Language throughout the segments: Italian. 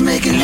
making it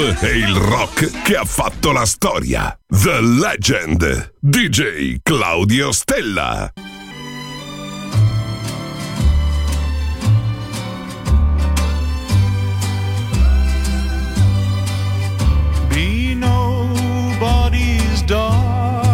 E il rock che ha fatto la storia. The Legend. DJ Claudio Stella. Be nobody's darling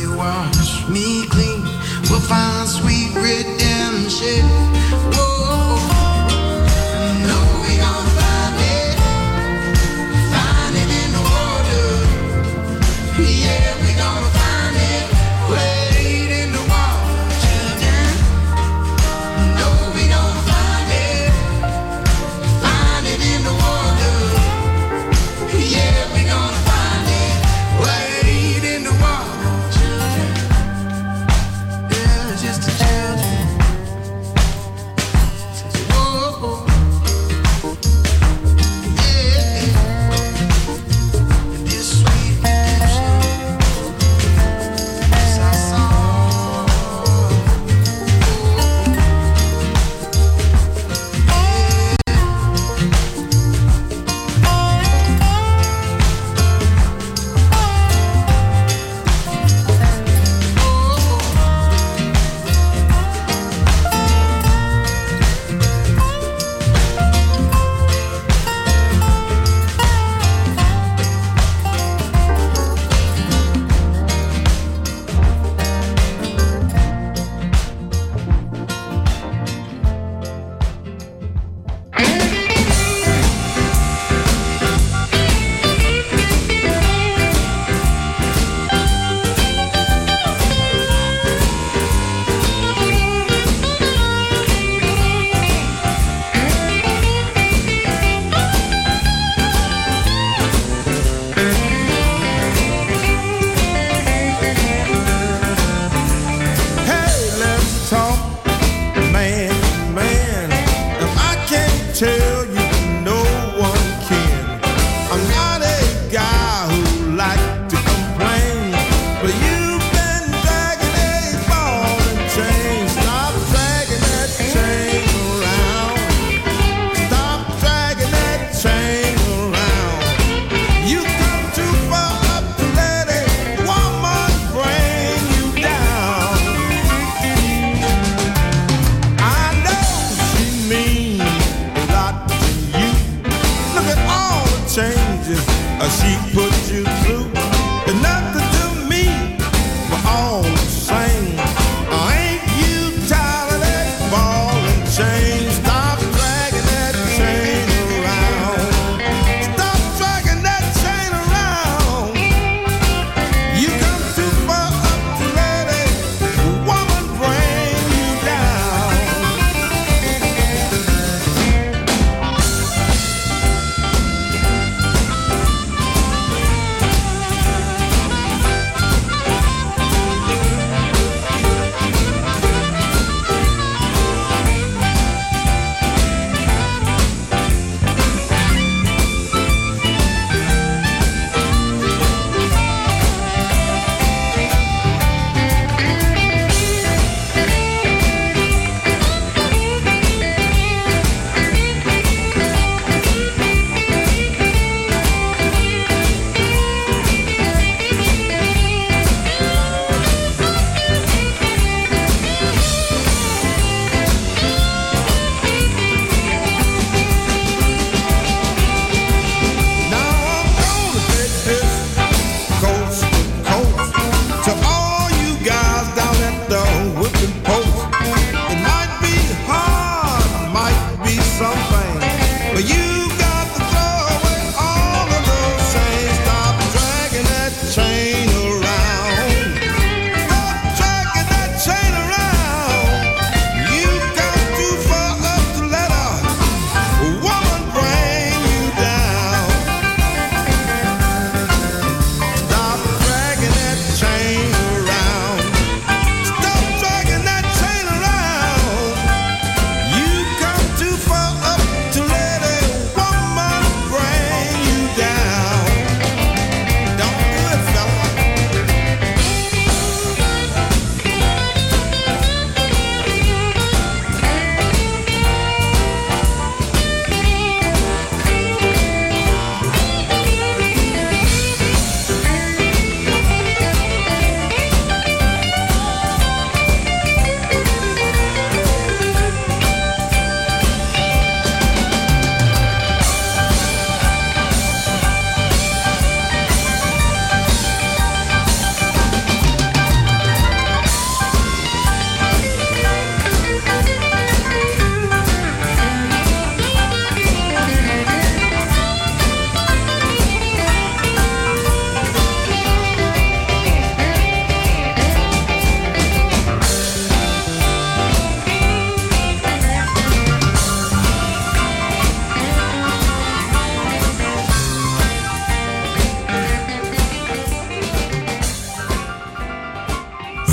you wash me clean. We'll find sweet redemption. Whoa.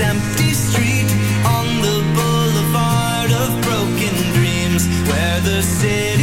empty city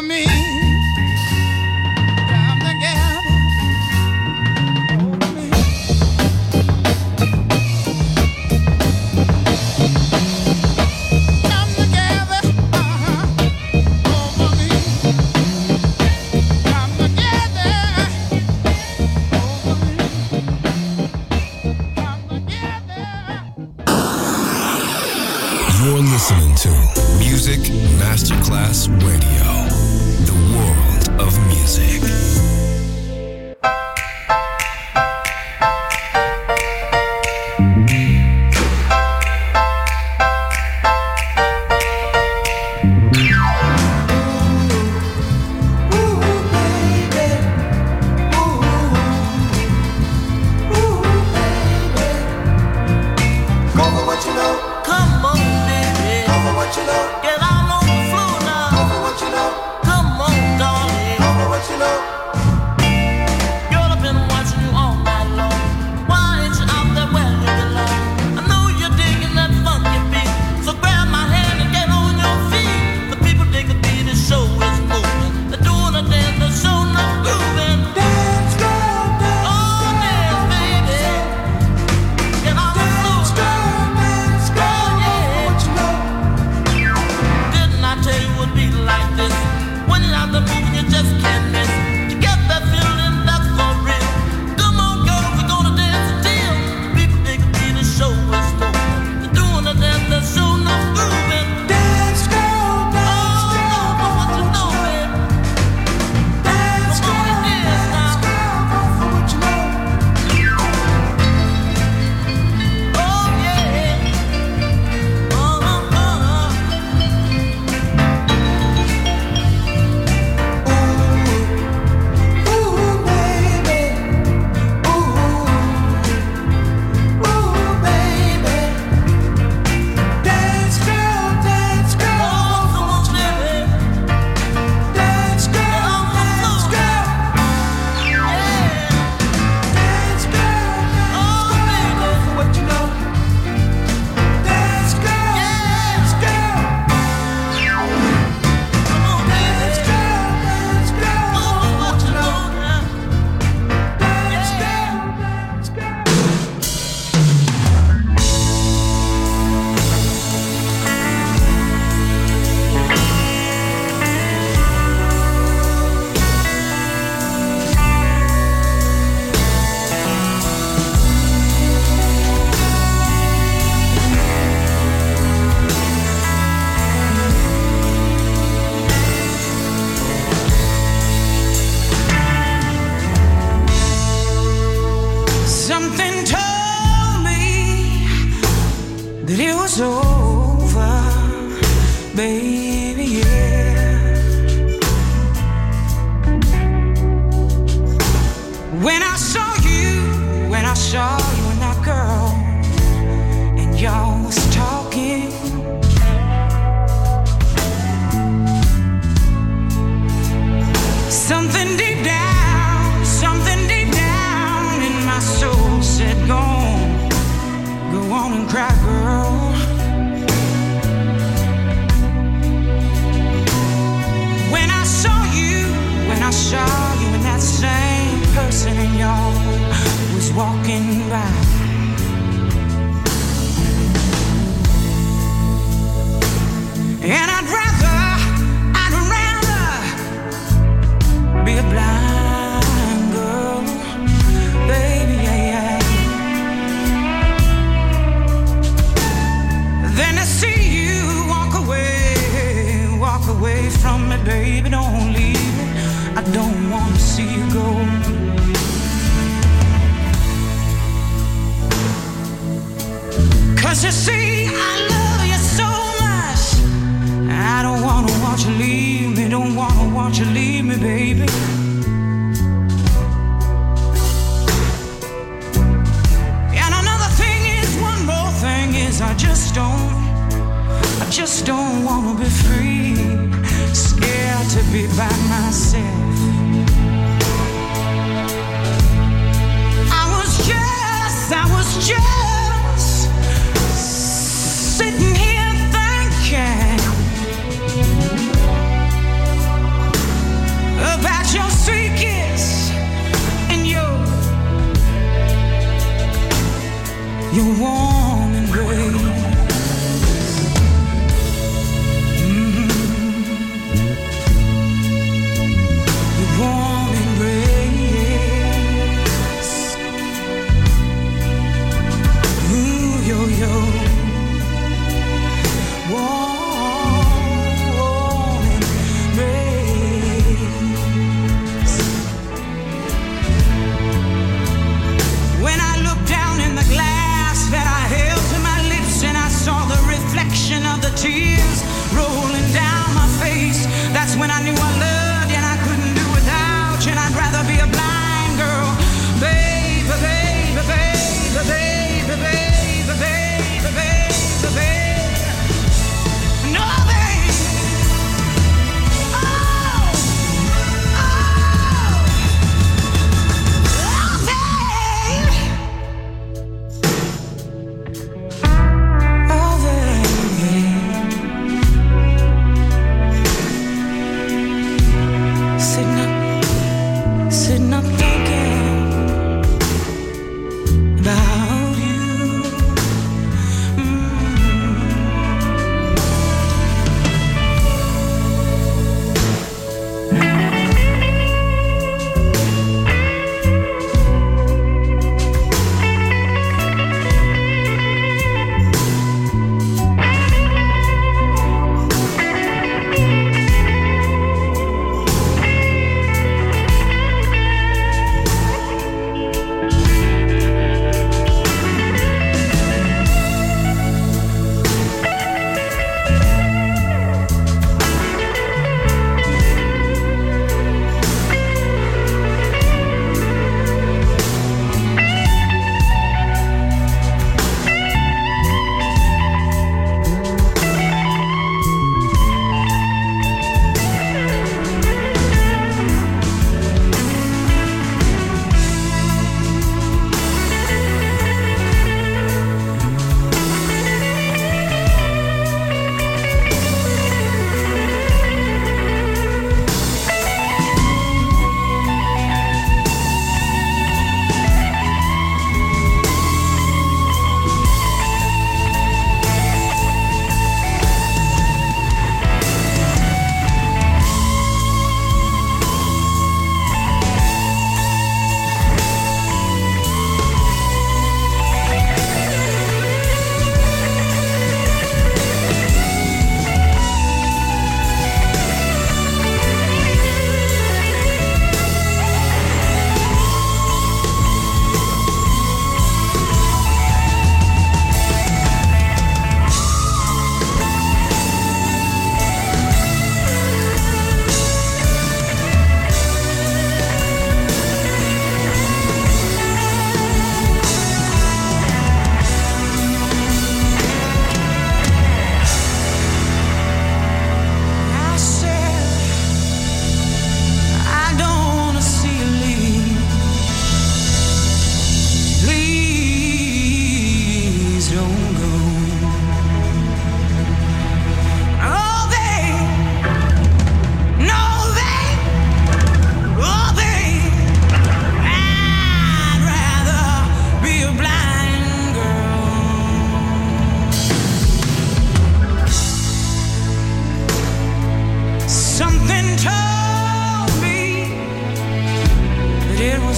for me.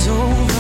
is over